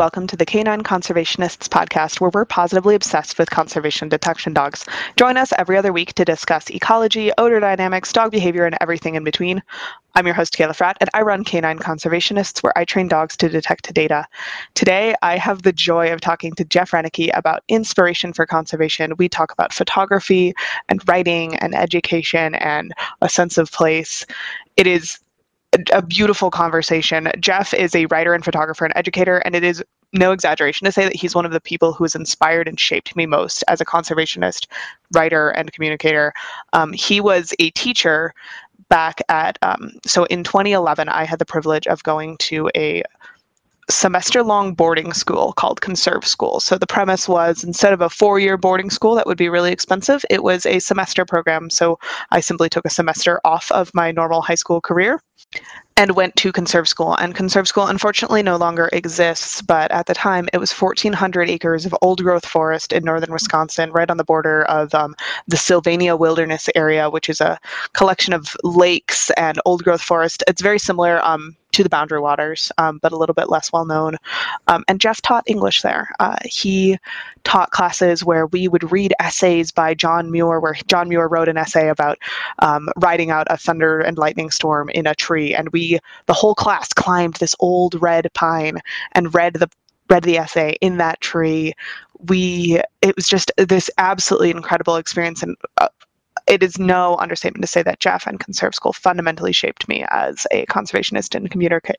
welcome to the Canine Conservationists podcast, where we're positively obsessed with conservation detection dogs. Join us every other week to discuss ecology, odor dynamics, dog behavior, and everything in between. I'm your host, Kayla Fratt, and I run Canine Conservationists, where I train dogs to detect data. Today, I have the joy of talking to Jeff Rennicke about inspiration for conservation. We talk about photography and writing and education and a sense of place. It is a beautiful conversation. Jeff is a writer and photographer and educator, and it is no exaggeration to say that he's one of the people who has inspired and shaped me most as a conservationist, writer, and communicator. Um, he was a teacher back at, um, so in 2011, I had the privilege of going to a semester long boarding school called Conserve School. So the premise was instead of a four year boarding school that would be really expensive, it was a semester program. So I simply took a semester off of my normal high school career and went to Conserve School. And Conserve School unfortunately no longer exists, but at the time it was 1,400 acres of old growth forest in northern Wisconsin, right on the border of um, the Sylvania Wilderness area, which is a collection of lakes and old growth forest. It's very similar. Um, to the Boundary Waters, um, but a little bit less well known. Um, and Jeff taught English there. Uh, he taught classes where we would read essays by John Muir, where John Muir wrote an essay about um, riding out a thunder and lightning storm in a tree. And we, the whole class, climbed this old red pine and read the read the essay in that tree we it was just this absolutely incredible experience and uh, it is no understatement to say that Jeff and Conserve School fundamentally shaped me as a conservationist and communica-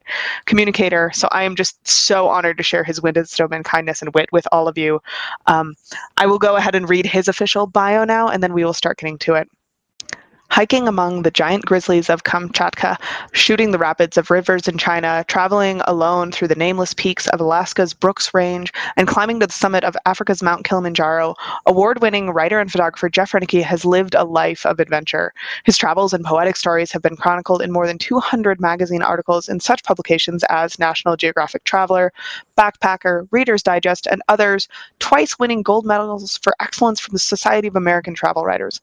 communicator. So I am just so honored to share his wisdom and kindness and wit with all of you. Um, I will go ahead and read his official bio now, and then we will start getting to it hiking among the giant grizzlies of Kamchatka, shooting the rapids of rivers in China, traveling alone through the nameless peaks of Alaska's Brooks Range, and climbing to the summit of Africa's Mount Kilimanjaro, award winning writer and photographer Jeff Rennicke has lived a life of adventure. His travels and poetic stories have been chronicled in more than 200 magazine articles in such publications as National Geographic Traveler, Backpacker, Reader's Digest, and others, twice winning gold medals for excellence from the Society of American Travel Writers.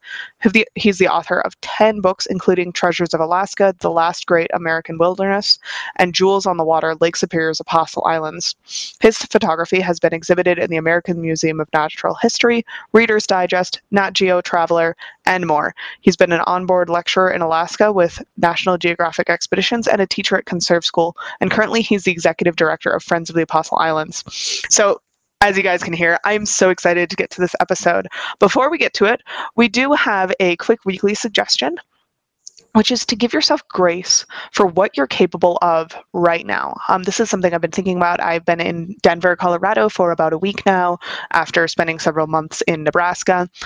He's the author of 10 books, including Treasures of Alaska, The Last Great American Wilderness, and Jewels on the Water, Lake Superior's Apostle Islands. His photography has been exhibited in the American Museum of Natural History, Reader's Digest, Nat Geo Traveler, and more. He's been an onboard lecturer in Alaska with National Geographic Expeditions and a teacher at Conserve School, and currently he's the executive director of Friends of the Apostle Islands. So as you guys can hear, I'm so excited to get to this episode. Before we get to it, we do have a quick weekly suggestion which is to give yourself grace for what you're capable of right now. Um, this is something I've been thinking about. I've been in Denver, Colorado for about a week now after spending several months in Nebraska.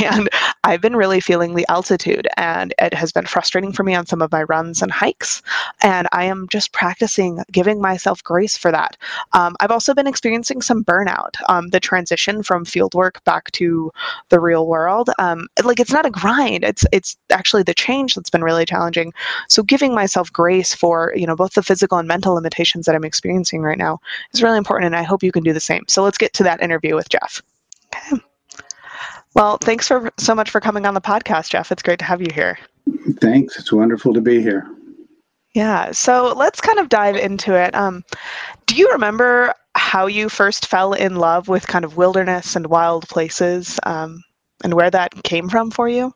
And I've been really feeling the altitude, and it has been frustrating for me on some of my runs and hikes. And I am just practicing giving myself grace for that. Um, I've also been experiencing some burnout. Um, the transition from fieldwork back to the real world, um, like it's not a grind. It's it's actually the change that's been really challenging. So giving myself grace for, you know, both the physical and mental limitations that I'm experiencing right now is really important and I hope you can do the same. So let's get to that interview with Jeff. Okay. Well, thanks for so much for coming on the podcast, Jeff. It's great to have you here. Thanks. It's wonderful to be here. Yeah. So let's kind of dive into it. Um, do you remember how you first fell in love with kind of wilderness and wild places um, and where that came from for you?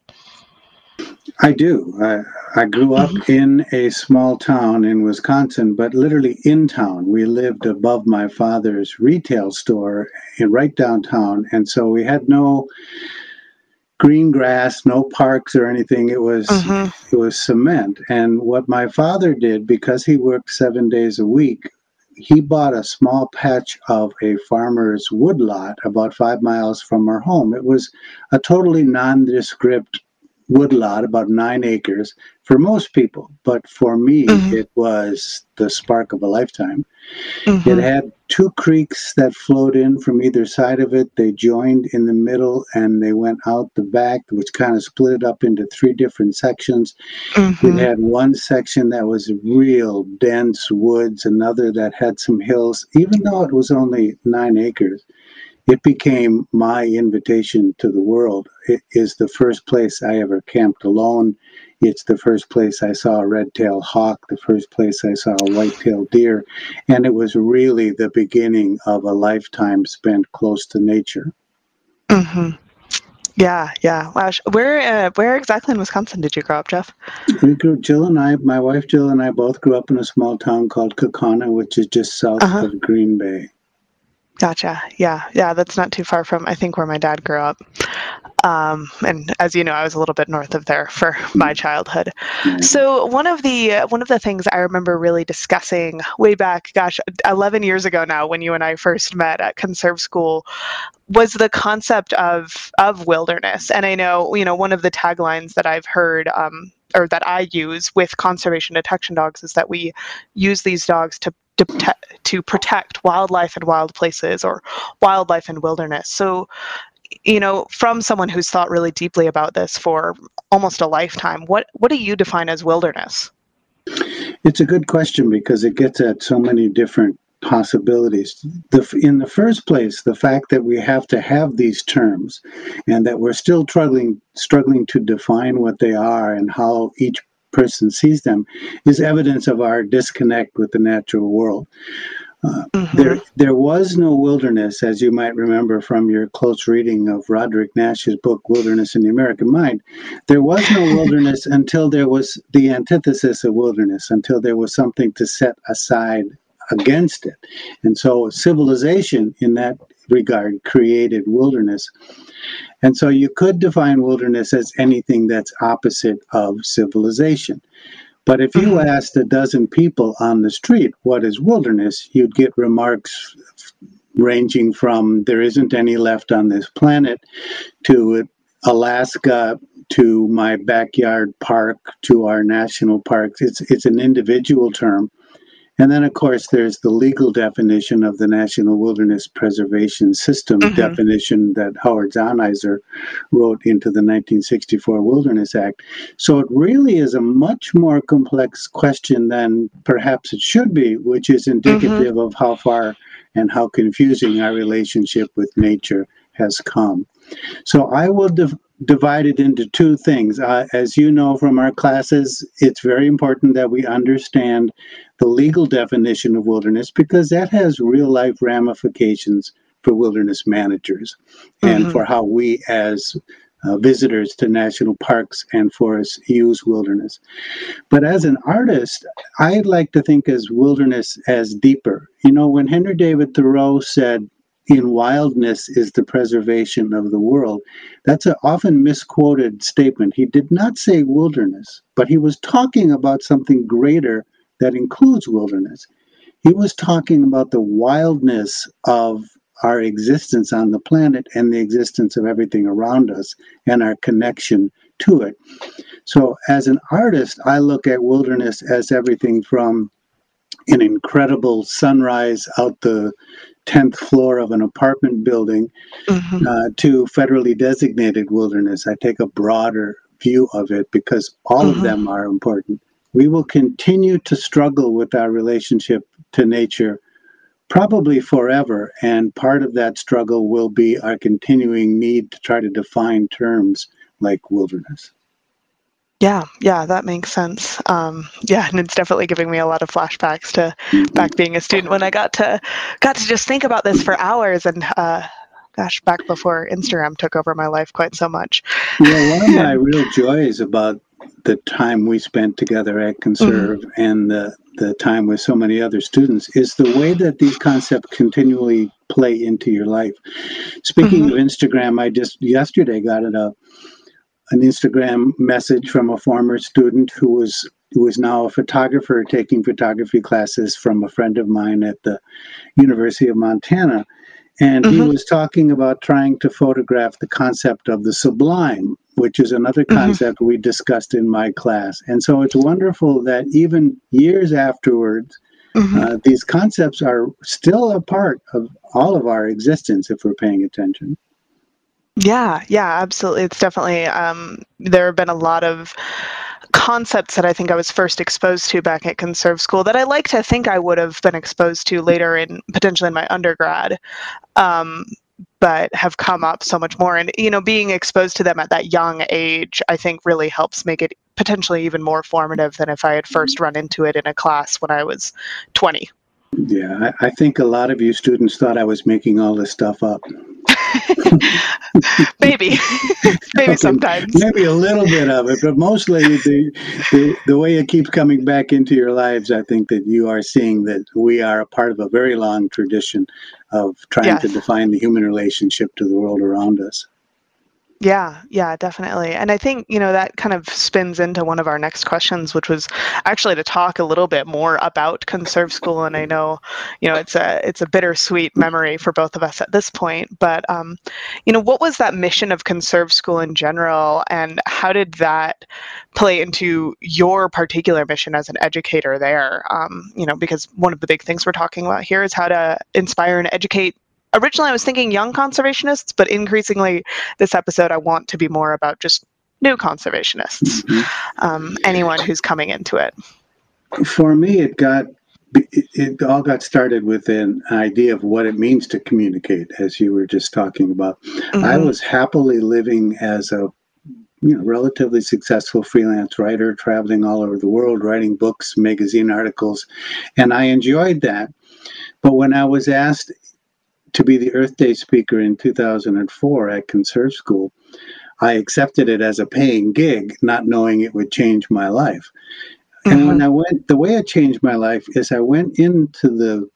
I do. I, I grew up mm-hmm. in a small town in Wisconsin, but literally in town. We lived above my father's retail store in right downtown, and so we had no green grass, no parks or anything. It was uh-huh. it was cement. And what my father did, because he worked seven days a week, he bought a small patch of a farmer's woodlot about five miles from our home. It was a totally nondescript woodlot, about nine acres, for most people. But for me, mm-hmm. it was the spark of a lifetime. Mm-hmm. It had two creeks that flowed in from either side of it. They joined in the middle and they went out the back, which kind of split it up into three different sections. Mm-hmm. It had one section that was real dense woods, another that had some hills, even though it was only nine acres it became my invitation to the world. It is the first place I ever camped alone It's the first place I saw a red-tailed hawk, the first place I saw a white-tailed deer, and it was really the beginning of a lifetime spent close to nature. Mm-hmm. Yeah, yeah. Wow. Where, uh, where exactly in Wisconsin did you grow up, Jeff? We grew. Jill and I, my wife Jill and I, both grew up in a small town called Kaukauna, which is just south uh-huh. of Green Bay. Gotcha. Yeah, yeah. That's not too far from I think where my dad grew up. Um, and as you know, I was a little bit north of there for my childhood. So one of the one of the things I remember really discussing way back, gosh, 11 years ago now, when you and I first met at Conserve School, was the concept of of wilderness. And I know, you know, one of the taglines that I've heard. Um, or that I use with conservation detection dogs is that we use these dogs to to, protect wildlife and wild places or wildlife and wilderness. So you know, from someone who's thought really deeply about this for almost a lifetime, what what do you define as wilderness? It's a good question because it gets at so many different possibilities. The, in the first place, the fact that we have to have these terms and that we're still struggling struggling to define what they are and how each person sees them is evidence of our disconnect with the natural world. Uh, mm-hmm. There, there was no wilderness, as you might remember from your close reading of Roderick Nash's book "Wilderness in the American Mind." There was no wilderness until there was the antithesis of wilderness, until there was something to set aside against it, and so civilization, in that regard, created wilderness. And so you could define wilderness as anything that's opposite of civilization. But if you mm-hmm. asked a dozen people on the street what is wilderness, you'd get remarks ranging from there isn't any left on this planet to Alaska to my backyard park to our national parks. It's it's an individual term. And then, of course, there's the legal definition of the National Wilderness Preservation System mm-hmm. definition that Howard Zahniser wrote into the 1964 Wilderness Act. So it really is a much more complex question than perhaps it should be, which is indicative mm-hmm. of how far and how confusing our relationship with nature has come. So I will de- divide it into two things. Uh, as you know from our classes, it's very important that we understand the legal definition of wilderness because that has real life ramifications for wilderness managers and mm-hmm. for how we as uh, visitors to national parks and forests use wilderness. But as an artist, I'd like to think as wilderness as deeper. You know, when Henry David Thoreau said, in wildness is the preservation of the world. That's an often misquoted statement. He did not say wilderness, but he was talking about something greater that includes wilderness. He was talking about the wildness of our existence on the planet and the existence of everything around us and our connection to it. So, as an artist, I look at wilderness as everything from an incredible sunrise out the 10th floor of an apartment building mm-hmm. uh, to federally designated wilderness. I take a broader view of it because all mm-hmm. of them are important. We will continue to struggle with our relationship to nature probably forever. And part of that struggle will be our continuing need to try to define terms like wilderness. Yeah, yeah, that makes sense. Um, yeah, and it's definitely giving me a lot of flashbacks to back being a student when I got to got to just think about this for hours and uh, gosh, back before Instagram took over my life quite so much. Yeah, one of my real joys about the time we spent together at Conserve mm-hmm. and the the time with so many other students is the way that these concepts continually play into your life. Speaking mm-hmm. of Instagram, I just yesterday got it up an Instagram message from a former student who was who is now a photographer taking photography classes from a friend of mine at the University of Montana. And mm-hmm. he was talking about trying to photograph the concept of the sublime, which is another mm-hmm. concept mm-hmm. we discussed in my class. And so it's wonderful that even years afterwards, mm-hmm. uh, these concepts are still a part of all of our existence if we're paying attention. Yeah, yeah, absolutely. It's definitely um, there have been a lot of concepts that I think I was first exposed to back at Conserve School that I like to think I would have been exposed to later in potentially in my undergrad, um, but have come up so much more. And you know, being exposed to them at that young age, I think really helps make it potentially even more formative than if I had first run into it in a class when I was 20. Yeah, I, I think a lot of you students thought I was making all this stuff up. maybe, maybe sometimes. Maybe a little bit of it, but mostly the, the the way it keeps coming back into your lives. I think that you are seeing that we are a part of a very long tradition of trying yes. to define the human relationship to the world around us. Yeah, yeah, definitely. And I think, you know, that kind of spins into one of our next questions, which was actually to talk a little bit more about Conserve School. And I know, you know, it's a it's a bittersweet memory for both of us at this point. But um, you know, what was that mission of Conserve School in general and how did that play into your particular mission as an educator there? Um, you know, because one of the big things we're talking about here is how to inspire and educate originally I was thinking young conservationists, but increasingly this episode I want to be more about just new conservationists, mm-hmm. um, anyone who's coming into it. For me, it got it, all got started with an idea of what it means to communicate, as you were just talking about. Mm-hmm. I was happily living as a you know, relatively successful freelance writer, traveling all over the world, writing books, magazine articles, and I enjoyed that. But when I was asked to be the Earth Day speaker in 2004 at Conserve School, I accepted it as a paying gig, not knowing it would change my life. Mm-hmm. And when mm-hmm. I went, the way it changed my life is I went into the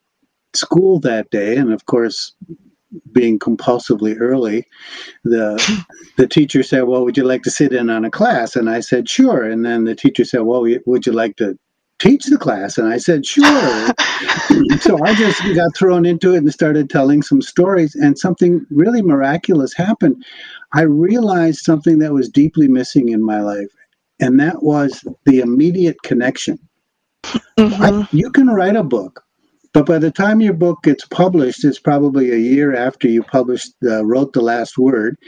school that day, and of course, being compulsively early, the the teacher said, "Well, would you like to sit in on a class?" And I said, "Sure." And then the teacher said, "Well, would you like to teach the class? And I said, sure. so I just got thrown into it and started telling some stories, and something really miraculous happened. I realized something that was deeply missing in my life, and that was the immediate connection. Mm-hmm. I, you can write a book, but by the time your book gets published, it's probably a year after you published, uh, wrote the last word.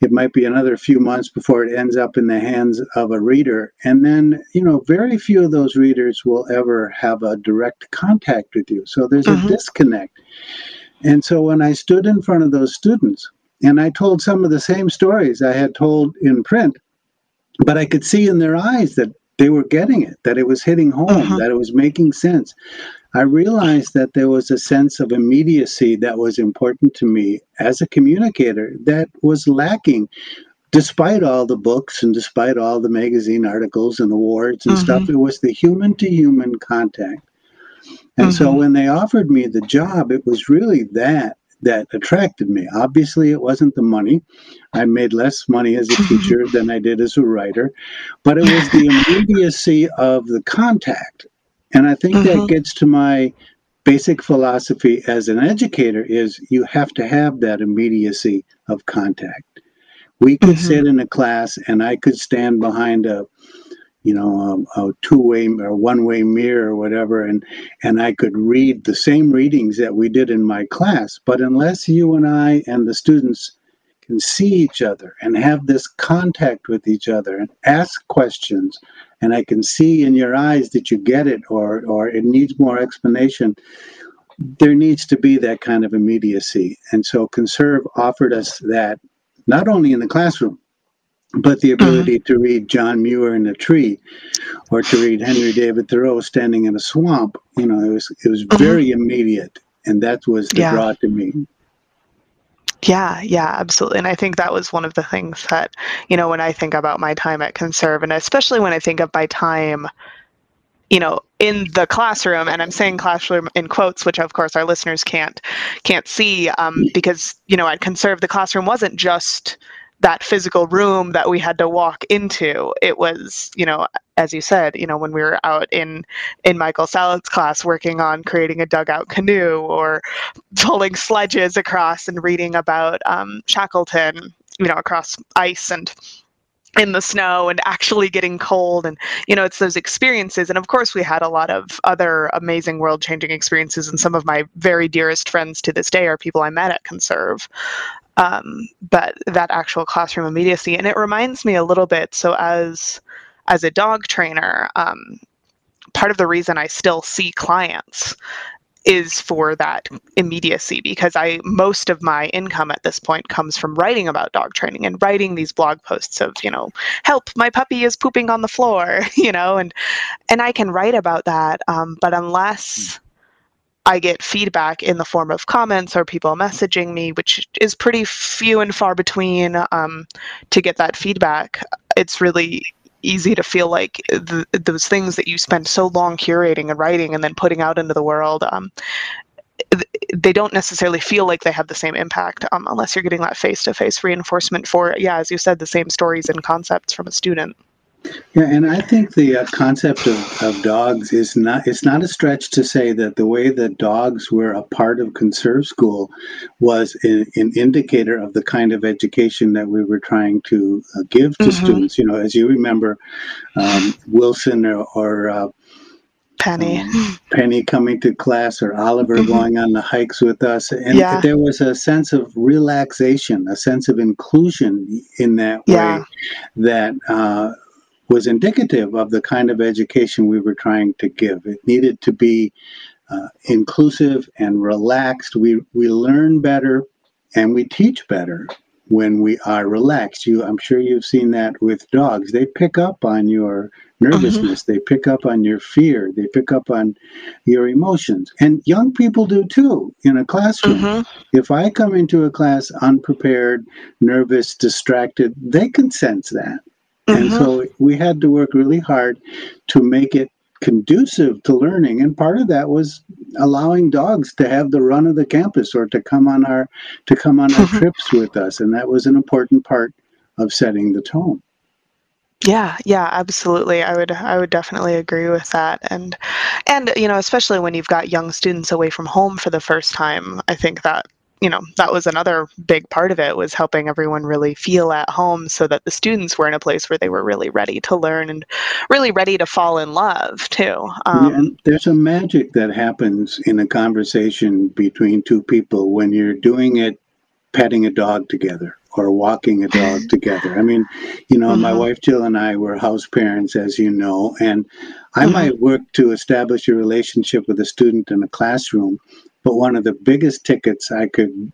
It might be another few months before it ends up in the hands of a reader. And then, you know, very few of those readers will ever have a direct contact with you. So there's mm-hmm. a disconnect. And so when I stood in front of those students and I told some of the same stories I had told in print, but I could see in their eyes that they were getting it, that it was hitting home, uh-huh. that it was making sense. I realized that there was a sense of immediacy that was important to me as a communicator that was lacking despite all the books and despite all the magazine articles and awards and mm-hmm. stuff. It was the human to human contact. And mm-hmm. so when they offered me the job, it was really that that attracted me. Obviously, it wasn't the money. I made less money as a teacher than I did as a writer, but it was the immediacy of the contact and I think mm-hmm. that gets to my basic philosophy as an educator is you have to have that immediacy of contact. We could mm-hmm. sit in a class and I could stand behind a you know a, a two-way or one-way mirror or whatever and and I could read the same readings that we did in my class but unless you and I and the students can see each other and have this contact with each other and ask questions and I can see in your eyes that you get it or or it needs more explanation there needs to be that kind of immediacy and so conserve offered us that not only in the classroom but the ability mm-hmm. to read John Muir in a tree or to read Henry David Thoreau standing in a swamp you know it was it was mm-hmm. very immediate and that was the yeah. draw to me yeah, yeah, absolutely. And I think that was one of the things that, you know, when I think about my time at Conserve, and especially when I think of my time, you know, in the classroom, and I'm saying classroom in quotes, which of course our listeners can't can't see, um, because you know, at Conserve, the classroom wasn't just that physical room that we had to walk into. It was, you know, as you said, you know, when we were out in in Michael Salad's class working on creating a dugout canoe or pulling sledges across and reading about um, Shackleton, you know, across ice and in the snow and actually getting cold and you know it's those experiences and of course we had a lot of other amazing world changing experiences and some of my very dearest friends to this day are people i met at conserve um, but that actual classroom immediacy. And it reminds me a little bit so as as a dog trainer, um, part of the reason I still see clients is for that immediacy because I most of my income at this point comes from writing about dog training and writing these blog posts of you know help my puppy is pooping on the floor you know and and I can write about that um, but unless I get feedback in the form of comments or people messaging me, which is pretty few and far between um, to get that feedback. It's really easy to feel like the, those things that you spend so long curating and writing and then putting out into the world um, they don't necessarily feel like they have the same impact um, unless you're getting that face-to-face reinforcement for yeah as you said the same stories and concepts from a student yeah, and I think the uh, concept of, of dogs is not, it's not a stretch to say that the way that dogs were a part of Conserve School was an, an indicator of the kind of education that we were trying to uh, give to mm-hmm. students. You know, as you remember, um, Wilson or, or uh, Penny. Um, Penny coming to class or Oliver mm-hmm. going on the hikes with us. And yeah. there was a sense of relaxation, a sense of inclusion in that yeah. way that uh, was indicative of the kind of education we were trying to give. It needed to be uh, inclusive and relaxed. We we learn better and we teach better when we are relaxed. You, I'm sure you've seen that with dogs. They pick up on your nervousness. Mm-hmm. They pick up on your fear. They pick up on your emotions. And young people do too in a classroom. Mm-hmm. If I come into a class unprepared, nervous, distracted, they can sense that. Mm-hmm. And so we had to work really hard to make it conducive to learning. And part of that was allowing dogs to have the run of the campus or to come on our to come on our trips with us. And that was an important part of setting the tone. Yeah, yeah, absolutely. I would I would definitely agree with that. And and you know, especially when you've got young students away from home for the first time, I think that you know that was another big part of it was helping everyone really feel at home so that the students were in a place where they were really ready to learn and really ready to fall in love too um, yeah, there's a magic that happens in a conversation between two people when you're doing it petting a dog together or walking a dog together. I mean, you know, mm-hmm. my wife Jill and I were house parents, as you know, and I mm-hmm. might work to establish a relationship with a student in a classroom, but one of the biggest tickets I could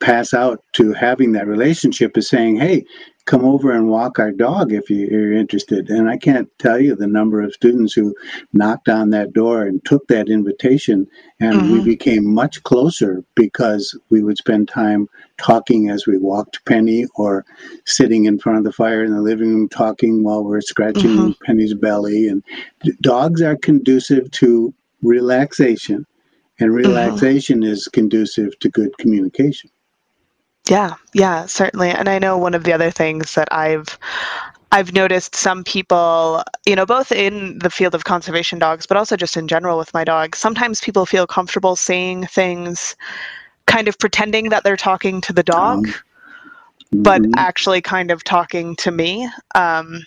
pass out to having that relationship is saying, hey, come over and walk our dog if you're interested. And I can't tell you the number of students who knocked on that door and took that invitation. And mm-hmm. we became much closer because we would spend time talking as we walked Penny or sitting in front of the fire in the living room talking while we're scratching mm-hmm. Penny's belly. And dogs are conducive to relaxation and mm-hmm. relaxation mm-hmm. is conducive to good communication. Yeah, yeah, certainly. And I know one of the other things that I've I've noticed some people, you know, both in the field of conservation dogs, but also just in general with my dogs, sometimes people feel comfortable saying things kind of pretending that they're talking to the dog, um, but mm-hmm. actually kind of talking to me. Um,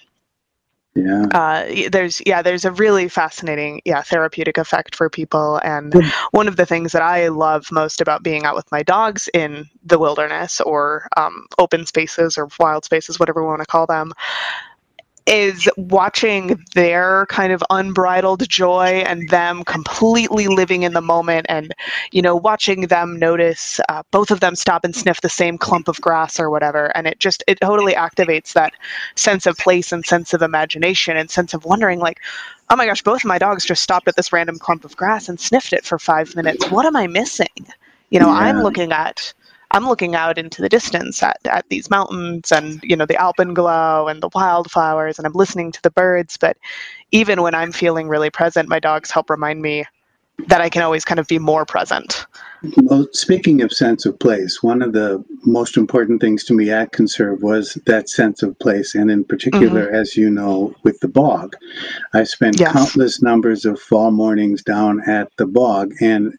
yeah. Uh, there's yeah there's a really fascinating yeah therapeutic effect for people. And one of the things that i love most about being out with my dogs in the wilderness or um, open spaces or wild spaces whatever we want to call them is watching their kind of unbridled joy and them completely living in the moment and you know watching them notice uh, both of them stop and sniff the same clump of grass or whatever. And it just it totally activates that sense of place and sense of imagination and sense of wondering like oh my gosh both of my dogs just stopped at this random clump of grass and sniffed it for five minutes. What am i missing? You know yeah. i'm looking at I'm looking out into the distance at, at these mountains and you know the alpenglow and the wildflowers and I'm listening to the birds. But even when I'm feeling really present, my dogs help remind me that I can always kind of be more present. Well, speaking of sense of place, one of the most important things to me at Conserve was that sense of place. And in particular, mm-hmm. as you know, with the bog, I spent yes. countless numbers of fall mornings down at the bog. And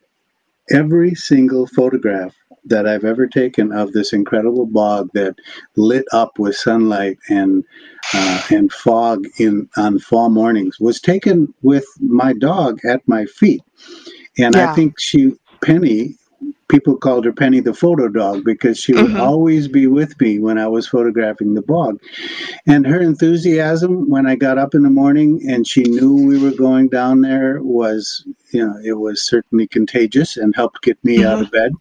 every single photograph that I've ever taken of this incredible bog that lit up with sunlight and uh, and fog in on fall mornings was taken with my dog at my feet, and yeah. I think she Penny. People called her Penny the photo dog because she would mm-hmm. always be with me when I was photographing the bog. And her enthusiasm when I got up in the morning and she knew we were going down there was you know, it was certainly contagious and helped get me mm-hmm. out of bed.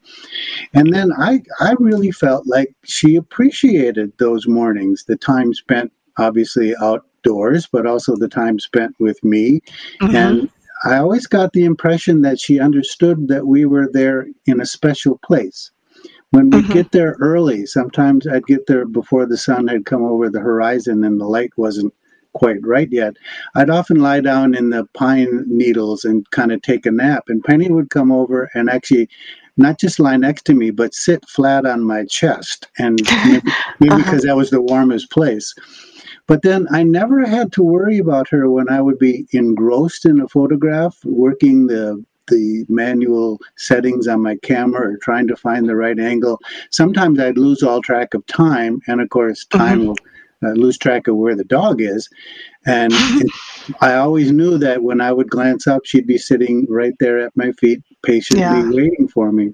And then I, I really felt like she appreciated those mornings, the time spent obviously outdoors, but also the time spent with me. Mm-hmm. And I always got the impression that she understood that we were there in a special place. When we mm-hmm. get there early, sometimes I'd get there before the sun had come over the horizon and the light wasn't quite right yet. I'd often lie down in the pine needles and kind of take a nap, and Penny would come over and actually not just lie next to me, but sit flat on my chest, and maybe, maybe uh-huh. because that was the warmest place. But then I never had to worry about her when I would be engrossed in a photograph, working the the manual settings on my camera or trying to find the right angle. Sometimes I'd lose all track of time, and of course, time mm-hmm. will uh, lose track of where the dog is. And I always knew that when I would glance up, she'd be sitting right there at my feet, patiently yeah. waiting for me.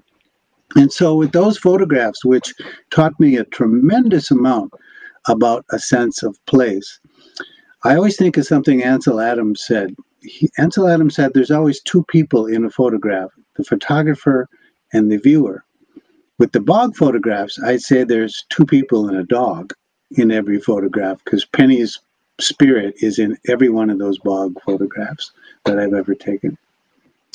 And so, with those photographs, which taught me a tremendous amount about a sense of place, I always think of something Ansel Adams said. He, Ansel Adams said there's always two people in a photograph the photographer and the viewer. With the bog photographs, I'd say there's two people and a dog in every photograph because Penny's spirit is in every one of those bog photographs that I've ever taken.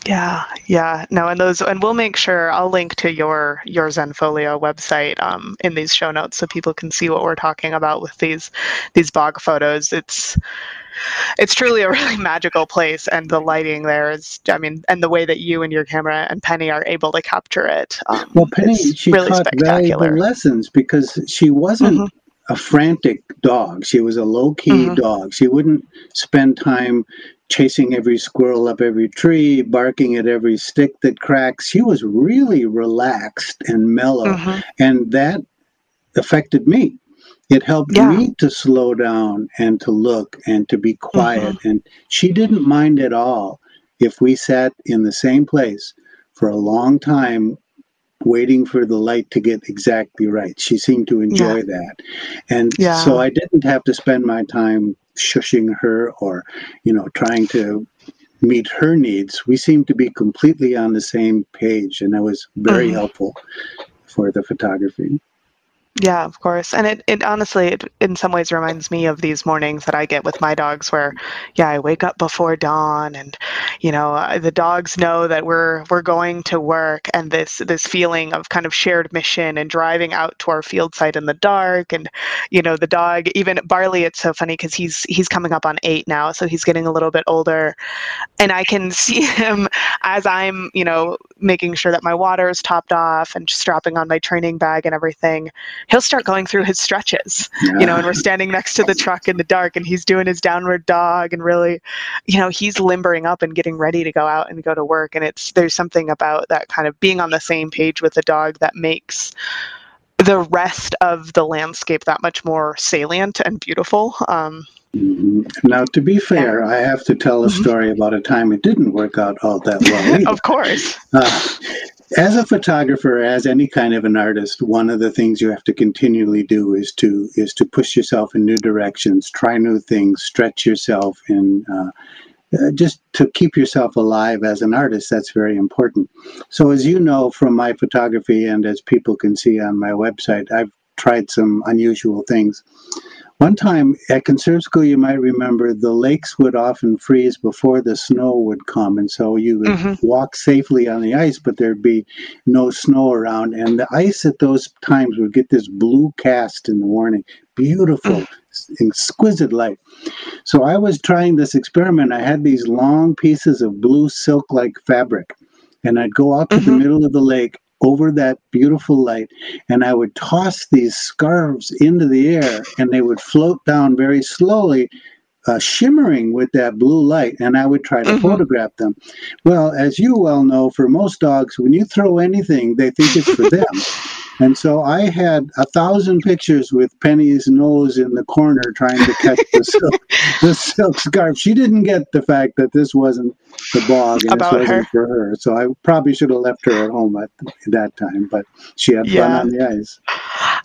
Yeah, yeah, no, and those, and we'll make sure I'll link to your your Zenfolio website um, in these show notes so people can see what we're talking about with these these bog photos. It's it's truly a really magical place, and the lighting there is, I mean, and the way that you and your camera and Penny are able to capture it. Um, well, Penny, she really taught valuable lessons because she wasn't. Mm-hmm a frantic dog. She was a low key mm-hmm. dog. She wouldn't spend time chasing every squirrel up every tree, barking at every stick that cracks. She was really relaxed and mellow. Mm-hmm. And that affected me. It helped yeah. me to slow down and to look and to be quiet. Mm-hmm. And she didn't mind at all if we sat in the same place for a long time waiting for the light to get exactly right. She seemed to enjoy yeah. that. And yeah. so I didn't have to spend my time shushing her or, you know, trying to meet her needs. We seemed to be completely on the same page, and that was very mm-hmm. helpful for the photography. Yeah, of course. And it, it honestly, it in some ways reminds me of these mornings that I get with my dogs where, yeah, I wake up before dawn and, you know, uh, the dogs know that we're, we're going to work and this, this feeling of kind of shared mission and driving out to our field site in the dark. And, you know, the dog, even Barley, it's so funny because he's, he's coming up on eight now. So he's getting a little bit older and I can see him as I'm, you know, making sure that my water is topped off and strapping on my training bag and everything he'll start going through his stretches, yeah. you know, and we're standing next to the truck in the dark and he's doing his downward dog and really, you know, he's limbering up and getting ready to go out and go to work. And it's, there's something about that kind of being on the same page with the dog that makes the rest of the landscape that much more salient and beautiful. Um, Mm-hmm. Now, to be fair, yeah. I have to tell a mm-hmm. story about a time it didn't work out all that well. of course. Uh, as a photographer, as any kind of an artist, one of the things you have to continually do is to is to push yourself in new directions, try new things, stretch yourself, and uh, uh, just to keep yourself alive as an artist. That's very important. So, as you know from my photography, and as people can see on my website, I've tried some unusual things. One time at conserve school, you might remember the lakes would often freeze before the snow would come. And so you would mm-hmm. walk safely on the ice, but there'd be no snow around. And the ice at those times would get this blue cast in the morning. Beautiful, mm. exquisite light. So I was trying this experiment. I had these long pieces of blue silk like fabric. And I'd go out to mm-hmm. the middle of the lake over that beautiful light and I would toss these scarves into the air and they would float down very slowly uh, shimmering with that blue light, and I would try to mm-hmm. photograph them. Well, as you well know, for most dogs, when you throw anything, they think it's for them. And so I had a thousand pictures with Penny's nose in the corner trying to catch the silk, the silk scarf. She didn't get the fact that this wasn't the bog and About this wasn't her. for her. So I probably should have left her at home at that time, but she had yeah. fun on the ice.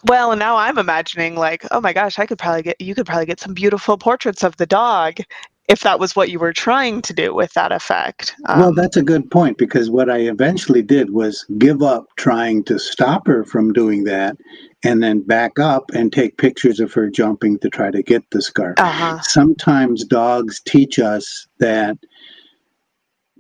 Well, now I'm imagining like, oh my gosh, I could probably get you could probably get some beautiful portraits of the dog if that was what you were trying to do with that effect. Um, well, that's a good point because what I eventually did was give up trying to stop her from doing that and then back up and take pictures of her jumping to try to get the scarf. Uh-huh. Sometimes dogs teach us that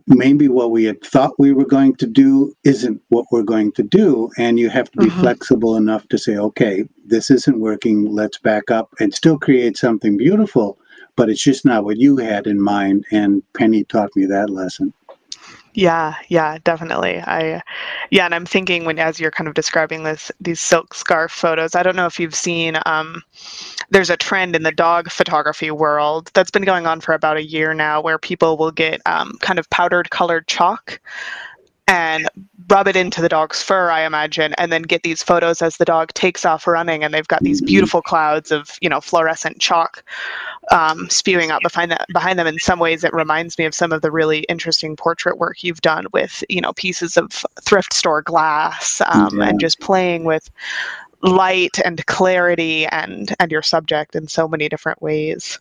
maybe what we had thought we were going to do isn't what we're going to do. And you have to be mm-hmm. flexible enough to say, okay, this isn't working. Let's back up and still create something beautiful. But it's just not what you had in mind. And Penny taught me that lesson. Yeah, yeah, definitely. I yeah, and I'm thinking when as you're kind of describing this these silk scarf photos, I don't know if you've seen um there's a trend in the dog photography world that's been going on for about a year now where people will get um, kind of powdered colored chalk and rub it into the dog's fur, I imagine, and then get these photos as the dog takes off running, and they've got these beautiful clouds of you know fluorescent chalk um, spewing out behind that behind them. In some ways, it reminds me of some of the really interesting portrait work you've done with you know pieces of thrift store glass um, yeah. and just playing with light and clarity and and your subject in so many different ways.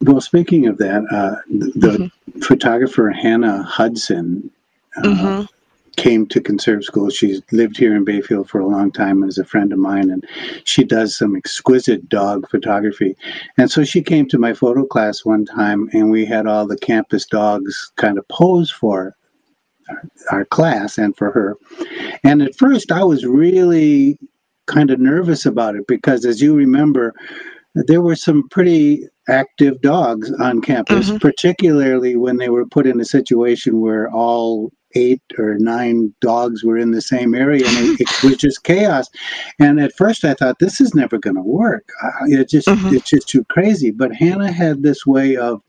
Well, speaking of that, uh, the, the mm-hmm. photographer Hannah Hudson. Uh, mm-hmm came to conserve school. She's lived here in Bayfield for a long time and is a friend of mine, and she does some exquisite dog photography. And so she came to my photo class one time, and we had all the campus dogs kind of pose for our, our class and for her. And at first, I was really kind of nervous about it because, as you remember, there were some pretty active dogs on campus, mm-hmm. particularly when they were put in a situation where all eight or nine dogs were in the same area and it, it was just chaos and at first i thought this is never going to work it just mm-hmm. it's just too crazy but hannah had this way of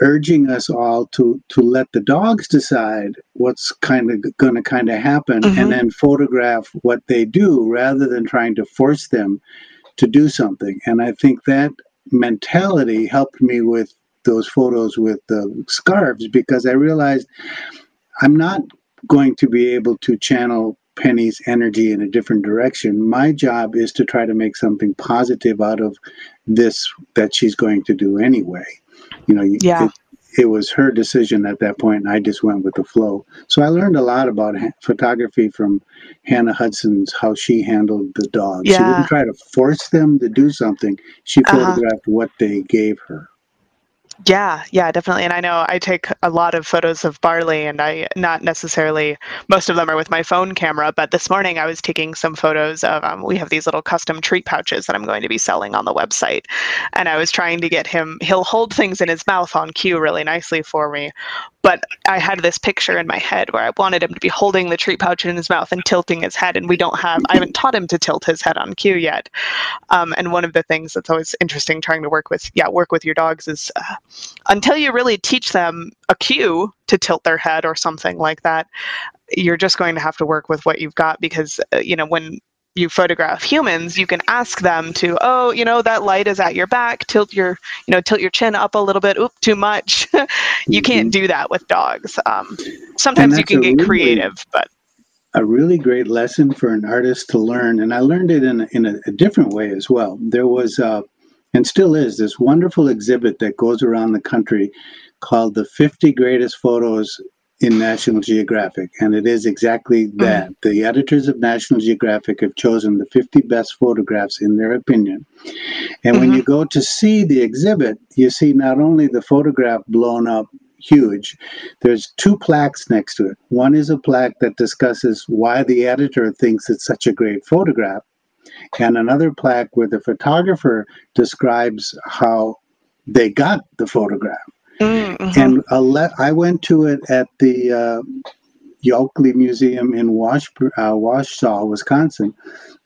urging us all to to let the dogs decide what's kind of going to kind of happen mm-hmm. and then photograph what they do rather than trying to force them to do something and i think that mentality helped me with those photos with the scarves because i realized I'm not going to be able to channel Penny's energy in a different direction. My job is to try to make something positive out of this that she's going to do anyway. You know, yeah. It, it was her decision at that point, and I just went with the flow. So I learned a lot about ha- photography from Hannah Hudson's how she handled the dogs. Yeah. She didn't try to force them to do something. She uh-huh. photographed what they gave her. Yeah, yeah, definitely. And I know I take a lot of photos of barley, and I not necessarily most of them are with my phone camera. But this morning I was taking some photos of. Um, we have these little custom treat pouches that I'm going to be selling on the website, and I was trying to get him. He'll hold things in his mouth on cue really nicely for me, but I had this picture in my head where I wanted him to be holding the treat pouch in his mouth and tilting his head, and we don't have, I haven't taught him to tilt his head on cue yet. Um, and one of the things that's always interesting trying to work with, yeah, work with your dogs is uh, until you really teach them a cue to tilt their head or something like that, you're just going to have to work with what you've got because, uh, you know, when you photograph humans, you can ask them to, oh, you know, that light is at your back. Tilt your, you know, tilt your chin up a little bit. Oop, too much. you mm-hmm. can't do that with dogs. Um, sometimes you can get really, creative, but a really great lesson for an artist to learn, and I learned it in a, in a, a different way as well. There was, uh, and still is, this wonderful exhibit that goes around the country called the 50 Greatest Photos in National Geographic, and it is exactly mm. that. Mm. The editors of National Geographic have chosen the 50 best photographs in their opinion. And mm-hmm. when you go to see the exhibit, you see not only the photograph blown up huge, there's two plaques next to it. One is a plaque that discusses why the editor thinks it's such a great photograph, and another plaque where the photographer describes how they got the photograph. Mm-hmm. And I went to it at the uh, Museum in Wash- uh, Wisconsin,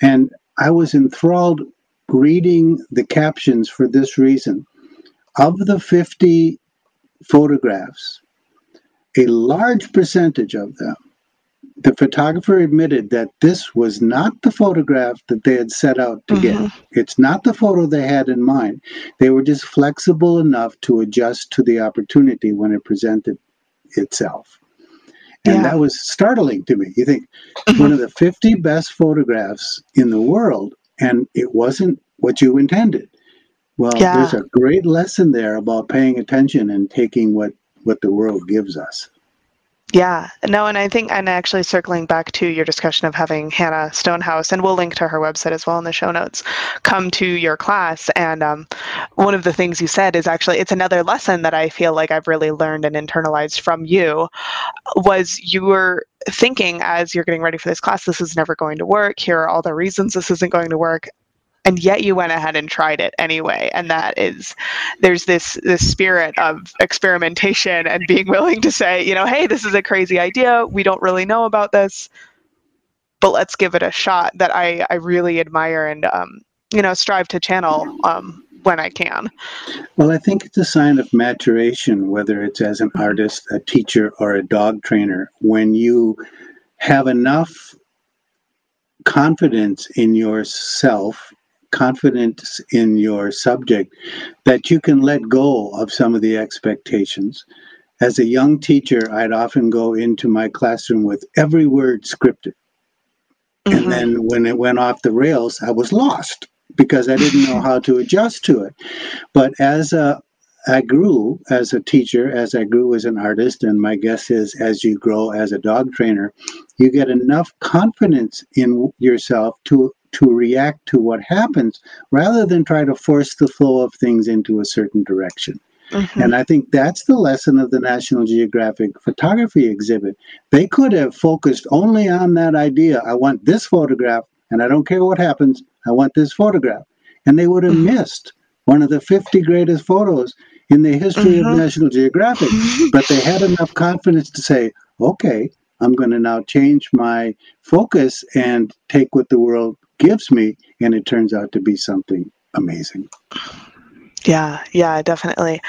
and I was enthralled reading the captions for this reason. Of the 50 photographs, a large percentage of them the photographer admitted that this was not the photograph that they had set out to mm-hmm. get. It's not the photo they had in mind. They were just flexible enough to adjust to the opportunity when it presented itself. And yeah. that was startling to me. You think mm-hmm. one of the 50 best photographs in the world, and it wasn't what you intended. Well, yeah. there's a great lesson there about paying attention and taking what, what the world gives us. Yeah, no, and I think, and actually circling back to your discussion of having Hannah Stonehouse, and we'll link to her website as well in the show notes, come to your class. And um, one of the things you said is actually, it's another lesson that I feel like I've really learned and internalized from you was you were thinking as you're getting ready for this class, this is never going to work. Here are all the reasons this isn't going to work and yet you went ahead and tried it anyway. And that is there's this this spirit of experimentation and being willing to say you know hey this is a crazy idea. We don't really know about this but let's give it a shot that i i really admire and um, you know strive to channel um, when i can. Well i think it's a sign of maturation whether it's as an artist a teacher or a dog trainer when you have enough confidence in yourself confidence in your subject that you can let go of some of the expectations. As a young teacher, I'd often go into my classroom with every word scripted. Mm-hmm. And then when it went off the rails, I was lost because I didn't know how to adjust to it. But as a I grew as a teacher, as I grew as an artist, and my guess is as you grow as a dog trainer, you get enough confidence in yourself to to react to what happens rather than try to force the flow of things into a certain direction. Mm-hmm. And I think that's the lesson of the National Geographic photography exhibit. They could have focused only on that idea I want this photograph, and I don't care what happens, I want this photograph. And they would have mm-hmm. missed one of the 50 greatest photos in the history mm-hmm. of National Geographic. but they had enough confidence to say, okay, I'm going to now change my focus and take what the world gives me, and it turns out to be something amazing. Yeah, yeah, definitely.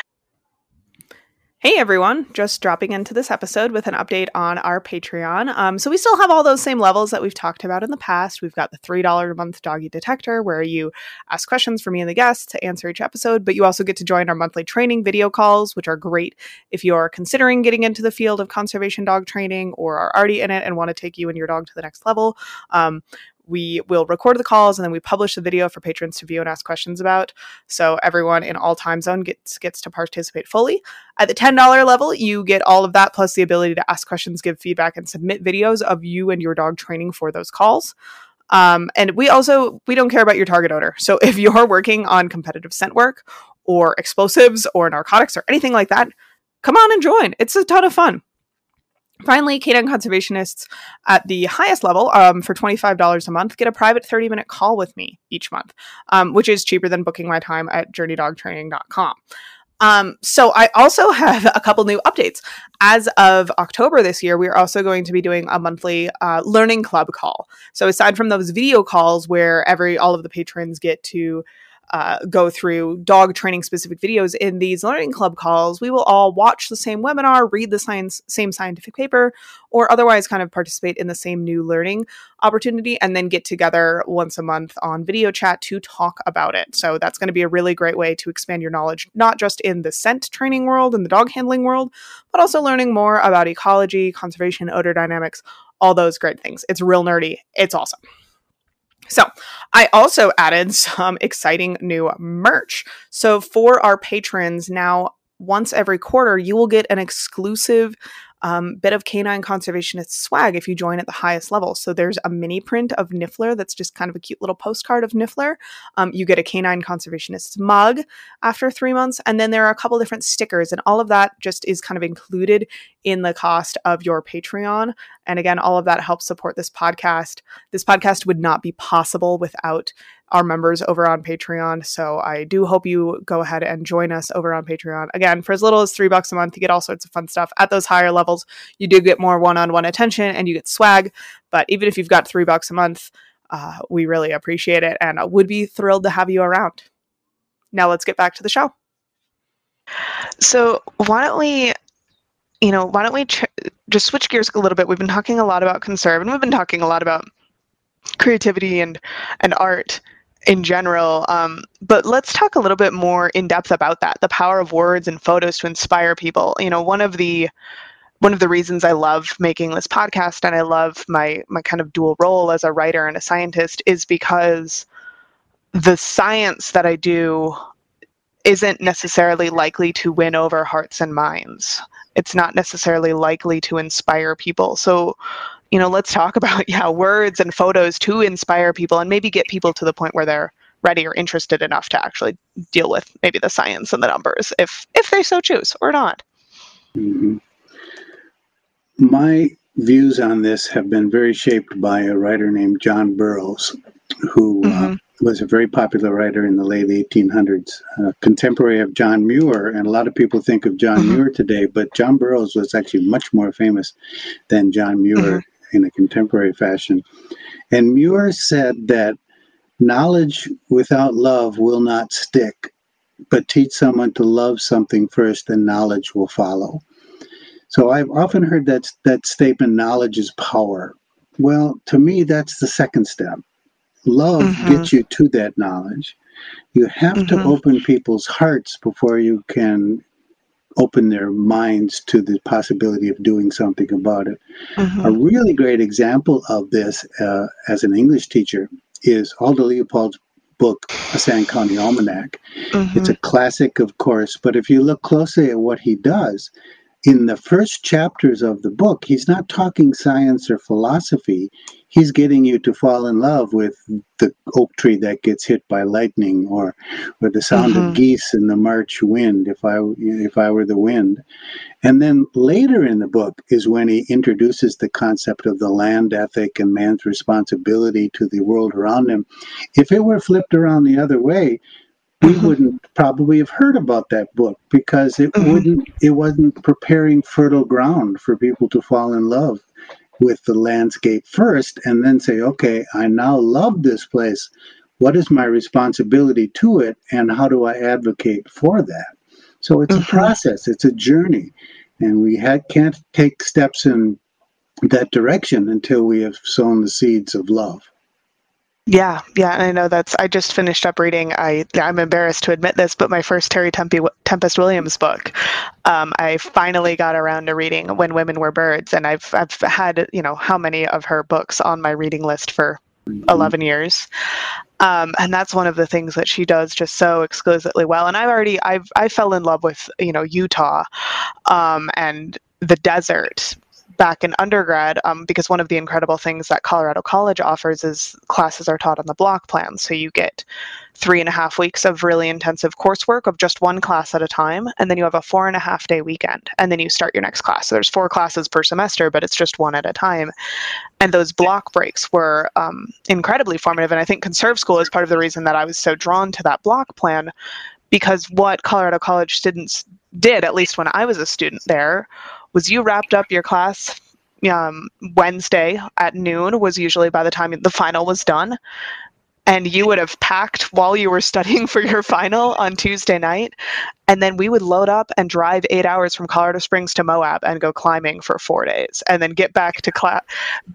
Hey everyone, just dropping into this episode with an update on our Patreon. Um, so, we still have all those same levels that we've talked about in the past. We've got the $3 a month doggy detector where you ask questions for me and the guests to answer each episode, but you also get to join our monthly training video calls, which are great if you're considering getting into the field of conservation dog training or are already in it and want to take you and your dog to the next level. Um, we will record the calls and then we publish the video for patrons to view and ask questions about. So everyone in all time zone gets gets to participate fully. At the $10 level, you get all of that plus the ability to ask questions, give feedback, and submit videos of you and your dog training for those calls. Um, and we also we don't care about your target odor. So if you're working on competitive scent work or explosives or narcotics or anything like that, come on and join. It's a ton of fun. Finally, canine conservationists at the highest level um, for $25 a month get a private 30 minute call with me each month, um, which is cheaper than booking my time at journeydogtraining.com. Um, so I also have a couple new updates. As of October this year, we are also going to be doing a monthly uh, learning club call. So aside from those video calls where every all of the patrons get to uh, go through dog training specific videos in these learning club calls, we will all watch the same webinar, read the science, same scientific paper, or otherwise kind of participate in the same new learning opportunity and then get together once a month on video chat to talk about it. So that's going to be a really great way to expand your knowledge, not just in the scent training world and the dog handling world, but also learning more about ecology, conservation, odor dynamics, all those great things. It's real nerdy. It's awesome. So, I also added some exciting new merch. So, for our patrons, now once every quarter, you will get an exclusive um, bit of canine conservationist swag if you join at the highest level. So there's a mini print of Niffler that's just kind of a cute little postcard of Niffler. Um, you get a canine conservationist mug after three months, and then there are a couple different stickers, and all of that just is kind of included in the cost of your Patreon. And again, all of that helps support this podcast. This podcast would not be possible without our members over on Patreon. So I do hope you go ahead and join us over on Patreon. Again, for as little as three bucks a month, you get all sorts of fun stuff. At those higher levels, you do get more one on one attention and you get swag. But even if you've got three bucks a month, uh, we really appreciate it and would be thrilled to have you around. Now let's get back to the show. So, why don't we you know, why don't we ch- just switch gears a little bit? We've been talking a lot about conserve, and we've been talking a lot about creativity and and art in general. Um, but let's talk a little bit more in depth about that the power of words and photos to inspire people. You know, one of the one of the reasons I love making this podcast and I love my my kind of dual role as a writer and a scientist is because the science that I do isn't necessarily likely to win over hearts and minds. It's not necessarily likely to inspire people. So, you know, let's talk about yeah, words and photos to inspire people and maybe get people to the point where they're ready or interested enough to actually deal with maybe the science and the numbers if if they so choose or not. Mm-hmm. My views on this have been very shaped by a writer named John Burroughs, who uh, mm-hmm. uh, was a very popular writer in the late 1800s, a contemporary of John Muir. And a lot of people think of John mm-hmm. Muir today, but John Burroughs was actually much more famous than John Muir mm-hmm. In a contemporary fashion. And Muir said that knowledge without love will not stick, but teach someone to love something first, and knowledge will follow. So I've often heard that that statement, knowledge is power. Well, to me, that's the second step. Love mm-hmm. gets you to that knowledge. You have mm-hmm. to open people's hearts before you can open their minds to the possibility of doing something about it. Mm-hmm. A really great example of this uh, as an English teacher is Aldo Leopold's book, A Sand County Almanac. Mm-hmm. It's a classic, of course, but if you look closely at what he does, in the first chapters of the book, he's not talking science or philosophy. He's getting you to fall in love with the oak tree that gets hit by lightning, or, or the sound mm-hmm. of geese in the March wind. If I if I were the wind, and then later in the book is when he introduces the concept of the land ethic and man's responsibility to the world around him. If it were flipped around the other way, we mm-hmm. wouldn't probably have heard about that book because it mm-hmm. wouldn't it wasn't preparing fertile ground for people to fall in love with the landscape first and then say okay i now love this place what is my responsibility to it and how do i advocate for that so it's mm-hmm. a process it's a journey and we had, can't take steps in that direction until we have sown the seeds of love yeah, yeah, and I know that's. I just finished up reading. I I'm embarrassed to admit this, but my first Terry Tempe, Tempest Williams book. Um, I finally got around to reading When Women Were Birds, and I've I've had you know how many of her books on my reading list for mm-hmm. 11 years. Um, and that's one of the things that she does just so exquisitely well. And I've already I've I fell in love with you know Utah, um, and the desert back in undergrad um, because one of the incredible things that Colorado College offers is classes are taught on the block plan. So you get three and a half weeks of really intensive coursework of just one class at a time, and then you have a four and a half day weekend, and then you start your next class. So there's four classes per semester, but it's just one at a time. And those block breaks were um, incredibly formative. And I think Conserve School is part of the reason that I was so drawn to that block plan because what Colorado College students did, at least when I was a student there, was you wrapped up your class um, Wednesday at noon was usually by the time the final was done. And you would have packed while you were studying for your final on Tuesday night. And then we would load up and drive eight hours from Colorado Springs to Moab and go climbing for four days. And then get back to class,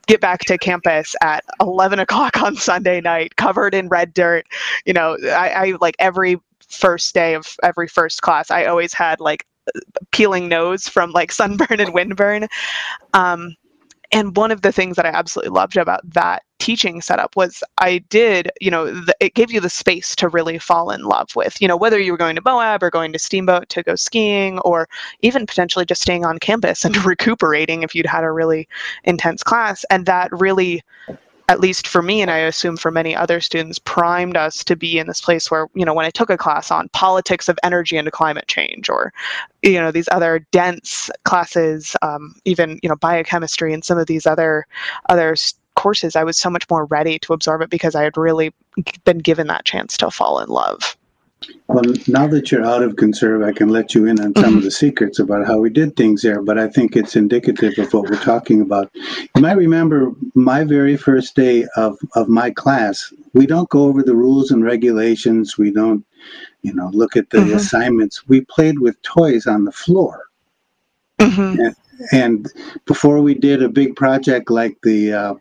get back to campus at 11 o'clock on Sunday night, covered in red dirt. You know, I, I like every first day of every first class, I always had like peeling nose from like sunburn and windburn. Um, and one of the things that I absolutely loved about that teaching setup was I did, you know, the, it gave you the space to really fall in love with, you know, whether you were going to Moab or going to Steamboat to go skiing or even potentially just staying on campus and recuperating if you'd had a really intense class. And that really at least for me, and I assume for many other students, primed us to be in this place where, you know, when I took a class on politics of energy and climate change, or, you know, these other dense classes, um, even, you know, biochemistry and some of these other other courses, I was so much more ready to absorb it because I had really been given that chance to fall in love. Well, now that you're out of conserve, I can let you in on some of the secrets about how we did things there, but I think it's indicative of what we're talking about. You might remember my very first day of, of my class. We don't go over the rules and regulations. We don't, you know, look at the mm-hmm. assignments. We played with toys on the floor. Mm-hmm. And, and, before we did a big project like the uh,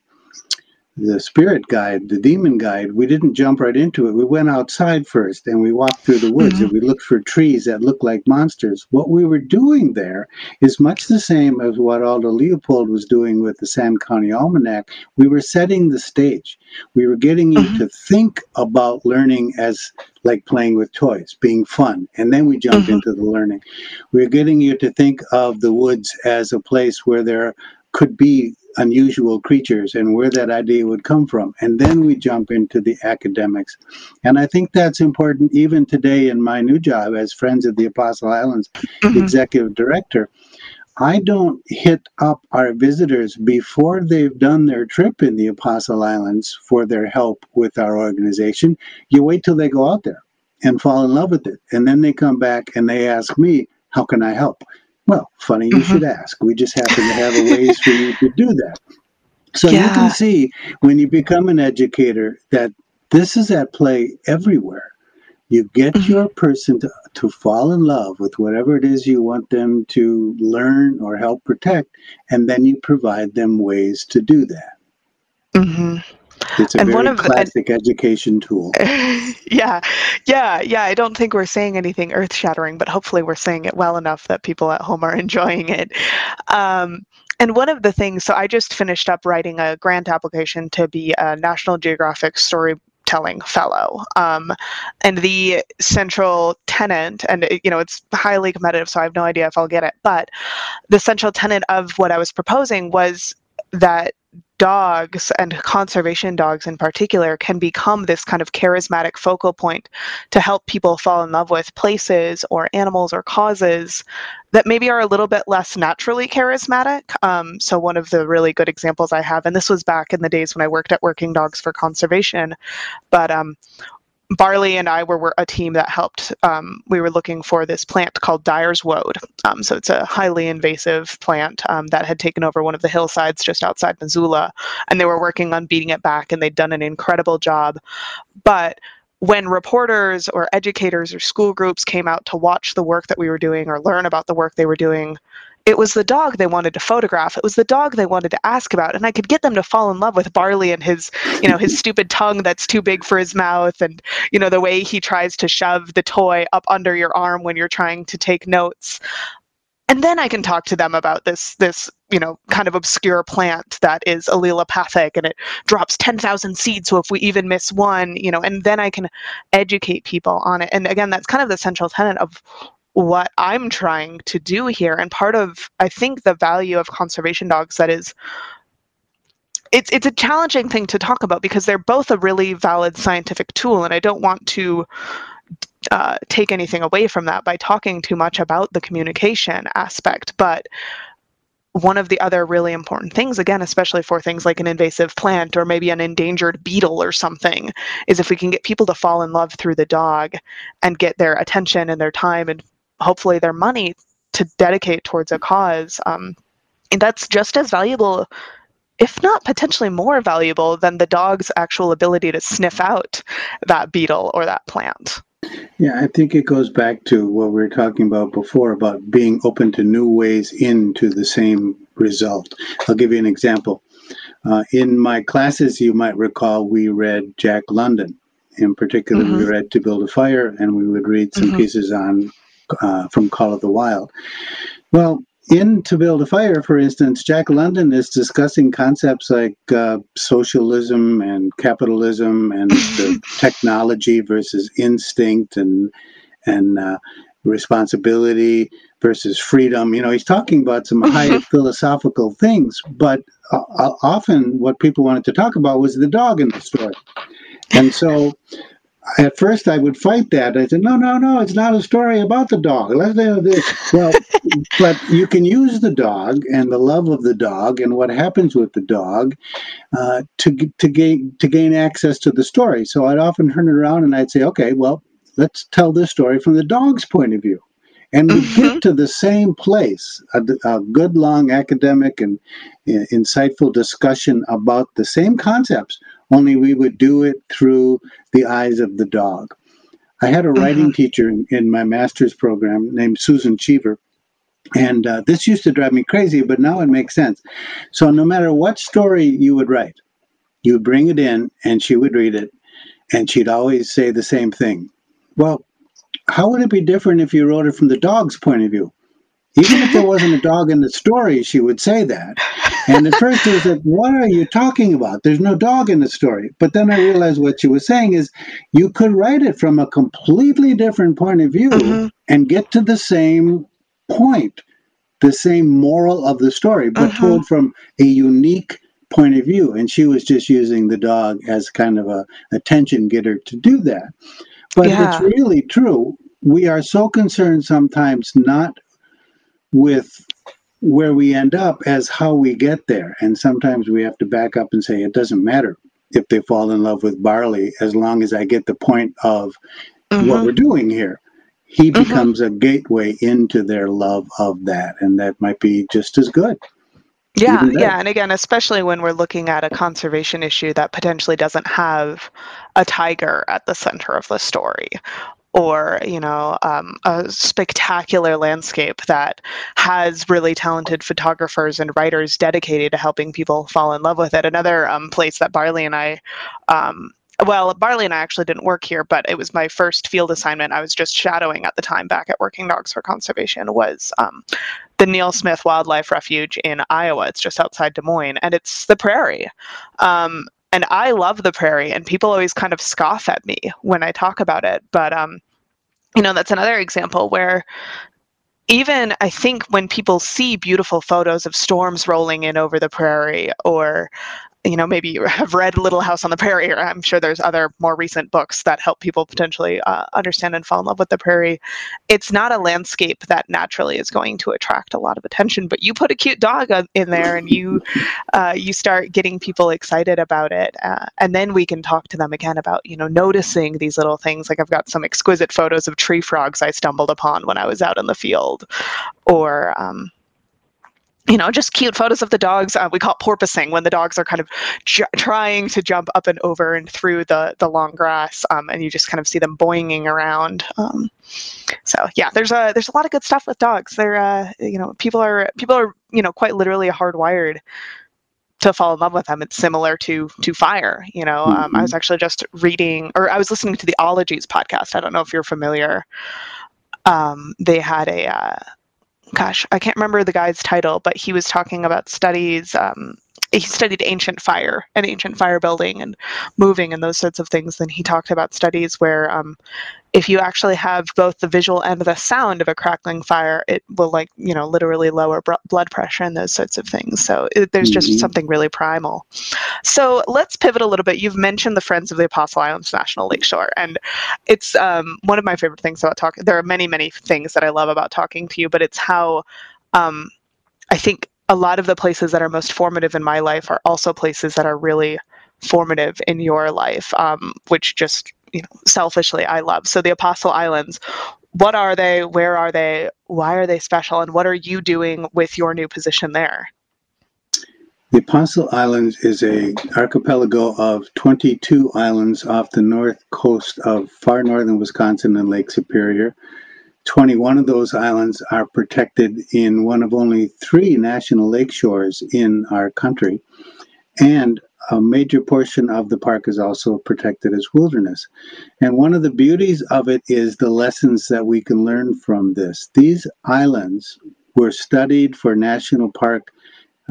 the spirit guide, the demon guide, we didn't jump right into it. We went outside first and we walked through the woods mm-hmm. and we looked for trees that looked like monsters. What we were doing there is much the same as what Aldo Leopold was doing with the Sand County Almanac. We were setting the stage. We were getting you mm-hmm. to think about learning as like playing with toys, being fun. And then we jump mm-hmm. into the learning. We're getting you to think of the woods as a place where there could be unusual creatures and where that idea would come from. And then we jump into the academics. And I think that's important even today in my new job as Friends of the Apostle Islands mm-hmm. executive director. I don't hit up our visitors before they've done their trip in the Apostle Islands for their help with our organization. You wait till they go out there and fall in love with it. And then they come back and they ask me, How can I help? Well, funny you mm-hmm. should ask. We just happen to have a ways for you to do that. So yeah. you can see when you become an educator that this is at play everywhere. You get mm-hmm. your person to, to fall in love with whatever it is you want them to learn or help protect, and then you provide them ways to do that. Mm-hmm. It's a and very one of, classic and, education tool. yeah, yeah, yeah. I don't think we're saying anything earth shattering, but hopefully we're saying it well enough that people at home are enjoying it. Um, and one of the things, so I just finished up writing a grant application to be a National Geographic storytelling fellow um, and the central tenant and you know it's highly competitive so i have no idea if i'll get it but the central tenant of what i was proposing was that dogs and conservation dogs in particular can become this kind of charismatic focal point to help people fall in love with places or animals or causes that maybe are a little bit less naturally charismatic. Um, so, one of the really good examples I have, and this was back in the days when I worked at Working Dogs for Conservation, but um, Barley and I were, were a team that helped. Um, we were looking for this plant called Dyer's Woad. Um, so it's a highly invasive plant um, that had taken over one of the hillsides just outside Missoula, and they were working on beating it back, and they'd done an incredible job. But when reporters or educators or school groups came out to watch the work that we were doing or learn about the work they were doing, it was the dog they wanted to photograph. It was the dog they wanted to ask about. And i could get them to fall in love with barley and his you know his stupid tongue that's too big for his mouth and you know the way he tries to shove the toy up under your arm when you're trying to take notes. And then i can talk to them about this this you know kind of obscure plant that is allelopathic and it drops 10,000 seeds so if we even miss one you know and then i can educate people on it. And again that's kind of the central tenet of what I'm trying to do here. And part of, I think, the value of conservation dogs that is it's it's a challenging thing to talk about because they're both a really valid scientific tool, and I don't want to uh, take anything away from that by talking too much about the communication aspect. But one of the other really important things, again, especially for things like an invasive plant or maybe an endangered beetle or something, is if we can get people to fall in love through the dog and get their attention and their time and hopefully their money to dedicate towards a cause. Um, and that's just as valuable, if not potentially more valuable, than the dog's actual ability to sniff out that beetle or that plant. Yeah, I think it goes back to what we were talking about before about being open to new ways into the same result. I'll give you an example. Uh, in my classes, you might recall we read Jack London. In particular, mm-hmm. we read To Build a Fire, and we would read some mm-hmm. pieces on uh, from Call of the Wild. Well, in To Build a Fire, for instance, Jack London is discussing concepts like uh, socialism and capitalism and the technology versus instinct and and uh, responsibility versus freedom. You know, he's talking about some high mm-hmm. philosophical things, but uh, uh, often what people wanted to talk about was the dog in the story. And so at first I would fight that. I said, no, no, no, it's not a story about the dog. Let's do this. Well, but you can use the dog and the love of the dog and what happens with the dog uh, to to gain to gain access to the story. So I'd often turn it around and I'd say, okay, well, let's tell this story from the dog's point of view. And we mm-hmm. get to the same place a, a good, long academic and uh, insightful discussion about the same concepts only we would do it through the eyes of the dog. I had a writing uh-huh. teacher in, in, my master's program named Susan Cheever. And uh, this used to drive me crazy, but now it makes sense. So, no matter what story you would write, you would bring it in and she would read it and she'd always say the same thing. Well, how would it be different if you wrote it from the dog's point of view? Even if there wasn't a dog in the story, she would say that. And at first it was like, what are you talking about? There's no dog in the story. But then I realized what she was saying is you could write it from a completely different point of view mm-hmm. and get to the same point, the same moral of the story, but mm-hmm. told from a unique point of view. And she was just using the dog as kind of a attention getter to do that. But yeah. it's really true. We are so concerned sometimes not with where we end up as how we get there. And sometimes we have to back up and say, it doesn't matter if they fall in love with Barley as long as I get the point of mm-hmm. what we're doing here. He mm-hmm. becomes a gateway into their love of that. And that might be just as good. Yeah, yeah. And again, especially when we're looking at a conservation issue that potentially doesn't have a tiger at the center of the story or you know um, a spectacular landscape that has really talented photographers and writers dedicated to helping people fall in love with it. Another um, place that barley and i um, well barley and i actually didn't work here but it was my first field assignment. I was just shadowing at the time back at working dogs for conservation was um, the neal smith wildlife refuge in iowa. It's just outside des moines and it's the prairie. Um, and I love the prairie, and people always kind of scoff at me when I talk about it. But um, you know, that's another example where even I think when people see beautiful photos of storms rolling in over the prairie or you know, maybe you have read Little House on the Prairie, or I'm sure there's other more recent books that help people potentially uh, understand and fall in love with the prairie. It's not a landscape that naturally is going to attract a lot of attention, but you put a cute dog in there and you uh, you start getting people excited about it, uh, and then we can talk to them again about you know noticing these little things. Like I've got some exquisite photos of tree frogs I stumbled upon when I was out in the field, or um, you know, just cute photos of the dogs. Uh, we call it porpoising when the dogs are kind of ju- trying to jump up and over and through the the long grass, um, and you just kind of see them boinging around. Um, so yeah, there's a there's a lot of good stuff with dogs. They're uh, you know people are people are you know quite literally hardwired to fall in love with them. It's similar to to fire. You know, um, mm-hmm. I was actually just reading or I was listening to the Ologies podcast. I don't know if you're familiar. Um, they had a uh, gosh, I can't remember the guy's title, but he was talking about studies. Um, he studied ancient fire and ancient fire building and moving and those sorts of things. Then he talked about studies where um, if you actually have both the visual and the sound of a crackling fire, it will like you know literally lower br- blood pressure and those sorts of things. So it, there's just mm-hmm. something really primal. So let's pivot a little bit. You've mentioned the Friends of the Apostle Islands National Lakeshore, and it's um, one of my favorite things about talking. There are many many things that I love about talking to you, but it's how um, I think a lot of the places that are most formative in my life are also places that are really formative in your life, um, which just you know selfishly I love. So the Apostle Islands, what are they? Where are they? Why are they special? And what are you doing with your new position there? The Apostle Islands is a archipelago of 22 islands off the north coast of far northern Wisconsin and Lake Superior. 21 of those islands are protected in one of only three national lake shores in our country. And a major portion of the park is also protected as wilderness. And one of the beauties of it is the lessons that we can learn from this. These islands were studied for national park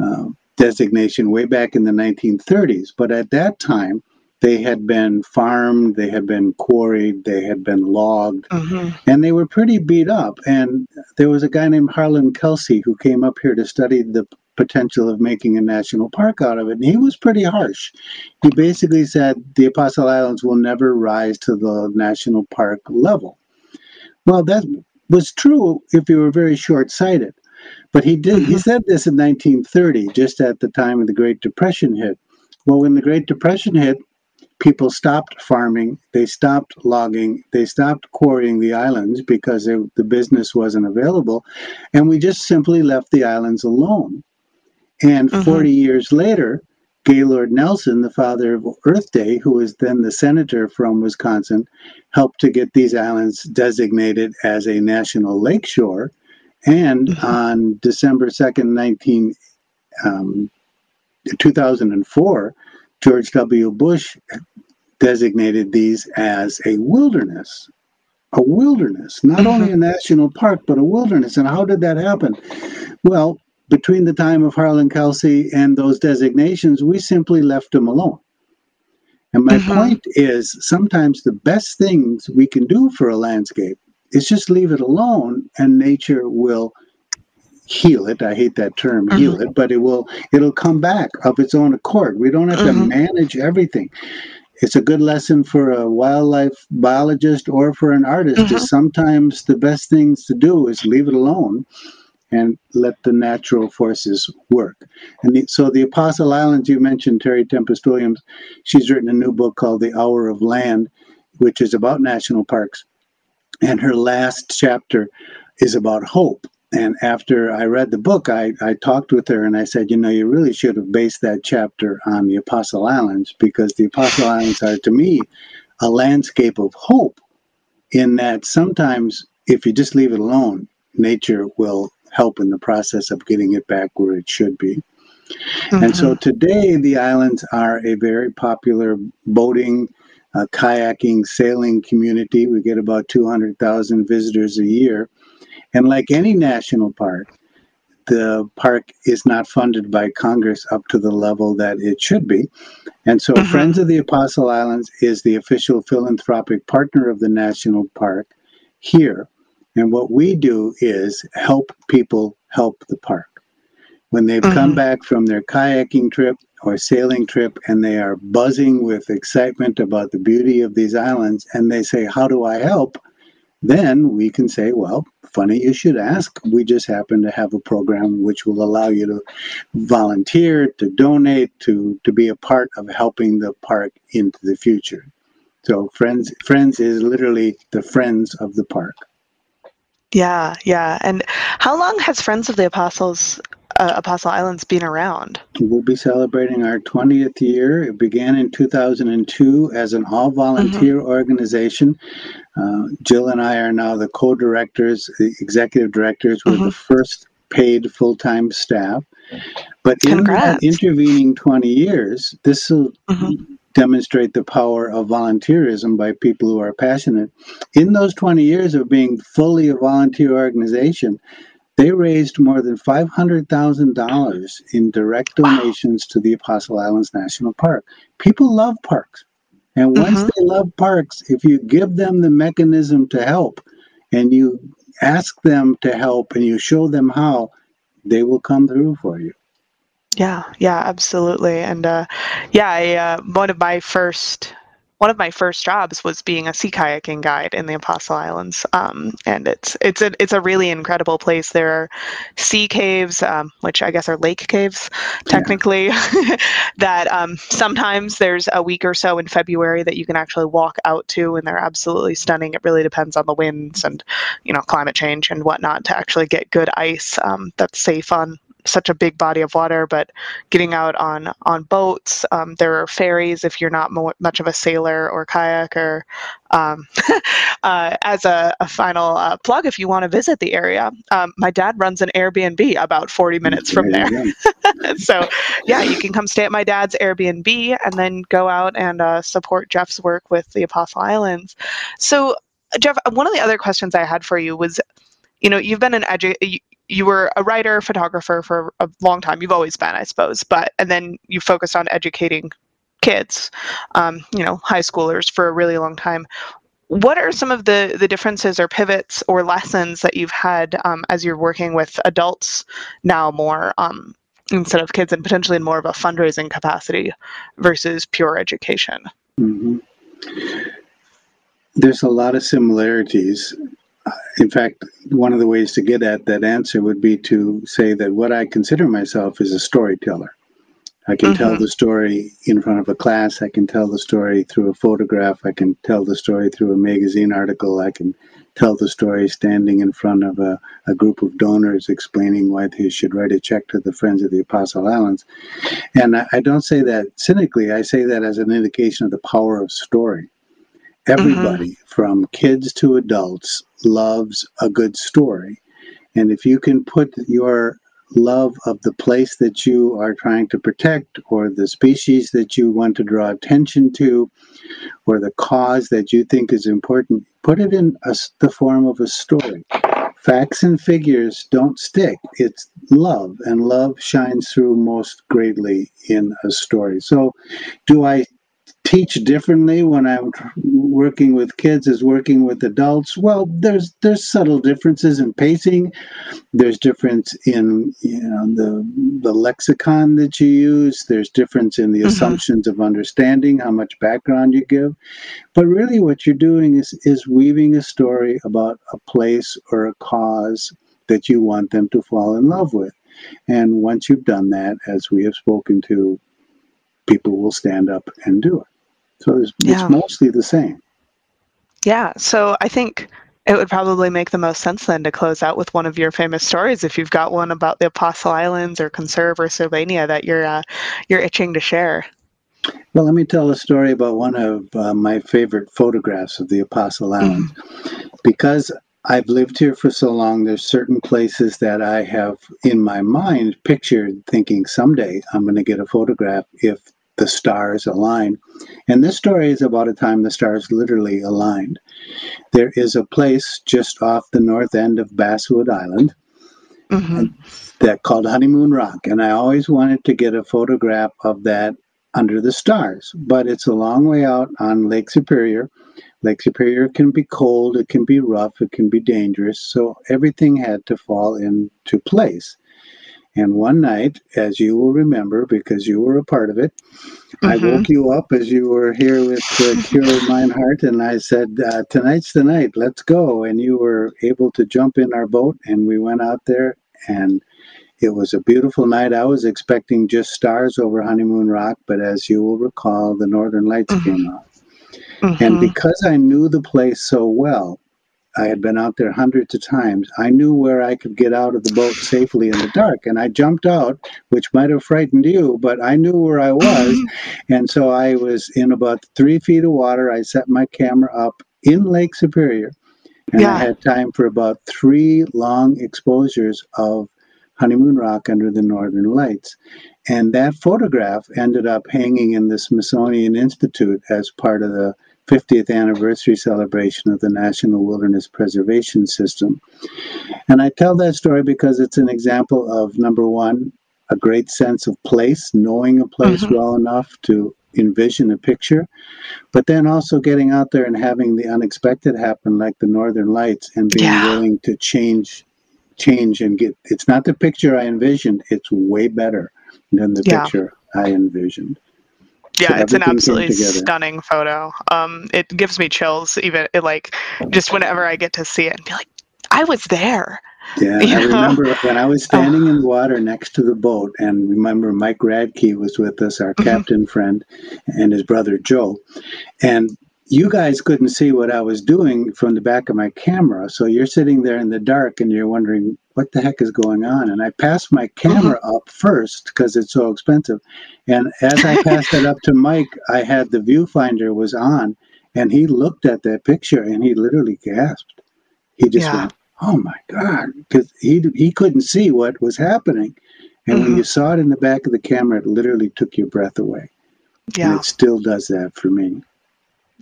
uh, designation way back in the 1930s, but at that time, they had been farmed, they had been quarried, they had been logged, mm-hmm. and they were pretty beat up. And there was a guy named Harlan Kelsey who came up here to study the potential of making a national park out of it. And he was pretty harsh. He basically said the Apostle Islands will never rise to the national park level. Well, that was true if you were very short sighted. But he did he mm-hmm. said this in 1930, just at the time of the Great Depression hit. Well, when the Great Depression hit, people stopped farming, they stopped logging, they stopped quarrying the islands because it, the business wasn't available, and we just simply left the islands alone. And mm-hmm. 40 years later, Gaylord Nelson, the father of Earth Day, who was then the senator from Wisconsin, helped to get these islands designated as a national lakeshore. And mm-hmm. on December 2nd, 19, um, 2004, George W. Bush designated these as a wilderness. A wilderness, not only a mm-hmm. national park, but a wilderness. And how did that happen? Well, between the time of Harlan Kelsey and those designations, we simply left them alone. And my mm-hmm. point is sometimes the best things we can do for a landscape is just leave it alone and nature will heal it. I hate that term, mm-hmm. heal it, but it will it'll come back of its own accord. We don't have mm-hmm. to manage everything. It's a good lesson for a wildlife biologist or for an artist. Mm-hmm. sometimes the best things to do is leave it alone and let the natural forces work. And the, so the Apostle Islands, you mentioned Terry Tempest Williams, she's written a new book called The Hour of Land, which is about national parks. And her last chapter is about hope. And after I read the book, I, I talked with her and I said, you know, you really should have based that chapter on the Apostle Islands because the Apostle Islands are, to me, a landscape of hope in that sometimes if you just leave it alone, nature will help in the process of getting it back where it should be. Mm-hmm. And so mm-hmm. today, the islands are a very popular boating, uh, kayaking, sailing community. We get about 200,000 visitors a year. And like any national park, the park is not funded by Congress up to the level that it should be. And so, mm-hmm. Friends of the Apostle Islands is the official philanthropic partner of the national park here. And what we do is help people help the park. When they've mm-hmm. come back from their kayaking trip or sailing trip and they are buzzing with excitement about the beauty of these islands and they say, How do I help? Then we can say, Well, funny you should ask. We just happen to have a program which will allow you to volunteer, to donate, to, to be a part of helping the park into the future. So Friends Friends is literally the friends of the park. Yeah, yeah. And how long has Friends of the Apostles uh, Apostle Islands been around? We'll be celebrating our 20th year. It began in 2002 as an all volunteer mm-hmm. organization. Uh, Jill and I are now the co directors, the executive directors. We're mm-hmm. the first paid full time staff. But in the intervening 20 years, this will mm-hmm demonstrate the power of volunteerism by people who are passionate. In those 20 years of being fully a volunteer organization, they raised more than $500,000 in direct donations to the Apostle Islands National Park. People love parks. And once mm-hmm. they love parks, if you give them the mechanism to help and you ask them to help and you show them how, they will come through for you. Yeah, yeah, absolutely. And uh, yeah, I, uh, one of my first one of my first jobs was being a sea kayaking guide in the Apostle Islands, um, and it's it's a it's a really incredible place. There are sea caves, um, which I guess are lake caves, technically. Yeah. that um, sometimes there's a week or so in February that you can actually walk out to, and they're absolutely stunning. It really depends on the winds and you know climate change and whatnot to actually get good ice um, that's safe on such a big body of water, but getting out on on boats. Um, there are ferries if you're not mo- much of a sailor or kayaker. Um, uh, as a, a final uh, plug, if you want to visit the area, um, my dad runs an Airbnb about 40 minutes from there. so, yeah, you can come stay at my dad's Airbnb and then go out and uh, support Jeff's work with the Apostle Islands. So, Jeff, one of the other questions I had for you was you know you've been an edu- you were a writer, photographer for a long time. You've always been, I suppose, but and then you focused on educating kids, um, you know, high schoolers for a really long time. What are some of the the differences or pivots or lessons that you've had um, as you're working with adults now more um, instead of kids and potentially in more of a fundraising capacity versus pure education? Mm-hmm. There's a lot of similarities in fact, one of the ways to get at that answer would be to say that what I consider myself is a storyteller. I can mm-hmm. tell the story in front of a class. I can tell the story through a photograph. I can tell the story through a magazine article. I can tell the story standing in front of a, a group of donors explaining why they should write a check to the Friends of the Apostle Islands. And I, I don't say that cynically, I say that as an indication of the power of story. Everybody, mm-hmm. from kids to adults, loves a good story. And if you can put your love of the place that you are trying to protect or the species that you want to draw attention to or the cause that you think is important, put it in a, the form of a story. Facts and figures don't stick. It's love, and love shines through most greatly in a story. So, do I teach differently when I'm working with kids as working with adults? Well, there's there's subtle differences in pacing. There's difference in you know the the lexicon that you use. There's difference in the mm-hmm. assumptions of understanding, how much background you give. But really, what you're doing is is weaving a story about a place or a cause that you want them to fall in love with. And once you've done that, as we have spoken to, people will stand up and do it. So it's, yeah. it's mostly the same. Yeah. So I think it would probably make the most sense then to close out with one of your famous stories if you've got one about the Apostle Islands or Conserve or Sylvania that you're uh, you're itching to share. Well, let me tell a story about one of uh, my favorite photographs of the Apostle Islands. Mm-hmm. Because I've lived here for so long, there's certain places that I have in my mind pictured thinking someday I'm going to get a photograph if the stars align. And this story is about a time the stars literally aligned. There is a place just off the north end of Basswood Island mm-hmm. that called Honeymoon Rock. And I always wanted to get a photograph of that under the stars, but it's a long way out on Lake Superior. Lake Superior can be cold, it can be rough, it can be dangerous. So everything had to fall into place. And one night, as you will remember, because you were a part of it, mm-hmm. I woke you up as you were here with uh, Kira Meinhardt, and I said, uh, "Tonight's the night. Let's go." And you were able to jump in our boat, and we went out there, and it was a beautiful night. I was expecting just stars over Honeymoon Rock, but as you will recall, the Northern Lights mm-hmm. came out. Mm-hmm. And because I knew the place so well, I had been out there hundreds of times. I knew where I could get out of the boat safely in the dark, and I jumped out, which might have frightened you, but I knew where I was. and so I was in about three feet of water. I set my camera up in Lake Superior, and yeah. I had time for about three long exposures of Honeymoon Rock under the Northern Lights. And that photograph ended up hanging in the Smithsonian Institute as part of the 50th anniversary celebration of the National Wilderness Preservation System. And I tell that story because it's an example of number one, a great sense of place, knowing a place mm-hmm. well enough to envision a picture, but then also getting out there and having the unexpected happen, like the Northern Lights, and being yeah. willing to change, change and get. It's not the picture I envisioned; it's way better than the yeah. picture I envisioned yeah, it's an absolutely stunning photo. Um, it gives me chills even it, like just whenever I get to see it and be like, I was there. Yeah, you I know? remember when I was standing oh. in the water next to the boat, and remember Mike Radke was with us, our mm-hmm. captain friend, and his brother Joe, and you guys couldn't see what I was doing from the back of my camera. So you're sitting there in the dark and you're wondering what the heck is going on. And I passed my camera mm-hmm. up first because it's so expensive. And as I passed it up to Mike, I had the viewfinder was on and he looked at that picture and he literally gasped. He just yeah. went, "Oh my god!" Because he he couldn't see what was happening, and mm-hmm. when you saw it in the back of the camera, it literally took your breath away. Yeah, and it still does that for me.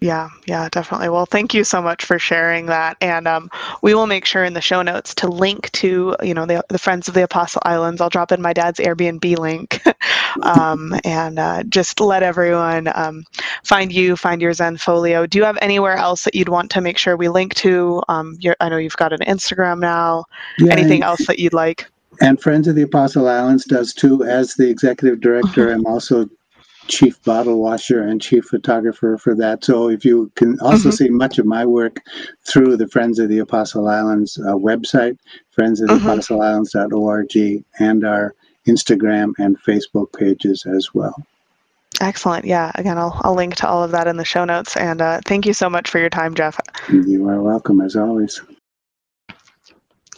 Yeah, yeah, definitely. Well, thank you so much for sharing that, and um, we will make sure in the show notes to link to you know the, the Friends of the Apostle Islands. I'll drop in my dad's Airbnb link, um, and uh, just let everyone um, find you, find your Zenfolio. Do you have anywhere else that you'd want to make sure we link to? Um, your, I know you've got an Instagram now. Yeah, Anything else that you'd like? And Friends of the Apostle Islands does too. As the executive director, mm-hmm. I'm also chief bottle washer and chief photographer for that. So if you can also mm-hmm. see much of my work through the Friends of the Apostle Islands uh, website, friends of the mm-hmm. Apostle Islands.org, and our Instagram and Facebook pages as well. Excellent. Yeah. Again, I'll, I'll link to all of that in the show notes. And uh, thank you so much for your time, Jeff. You are welcome, as always.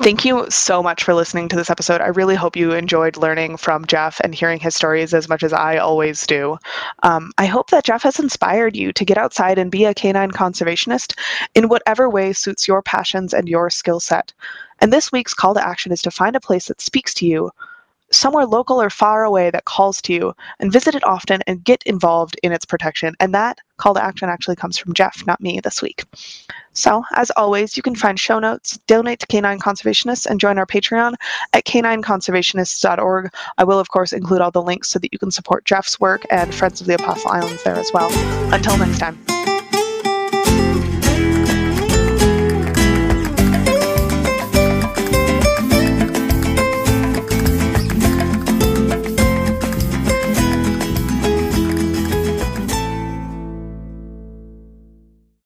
Thank you so much for listening to this episode. I really hope you enjoyed learning from Jeff and hearing his stories as much as I always do. Um, I hope that Jeff has inspired you to get outside and be a canine conservationist in whatever way suits your passions and your skill set. And this week's call to action is to find a place that speaks to you, somewhere local or far away that calls to you and visit it often and get involved in its protection. And that call to action actually comes from Jeff, not me this week. So, as always, you can find show notes, donate to Canine Conservationists, and join our Patreon at canineconservationists.org. I will, of course, include all the links so that you can support Jeff's work and Friends of the Apostle Islands there as well. Until next time.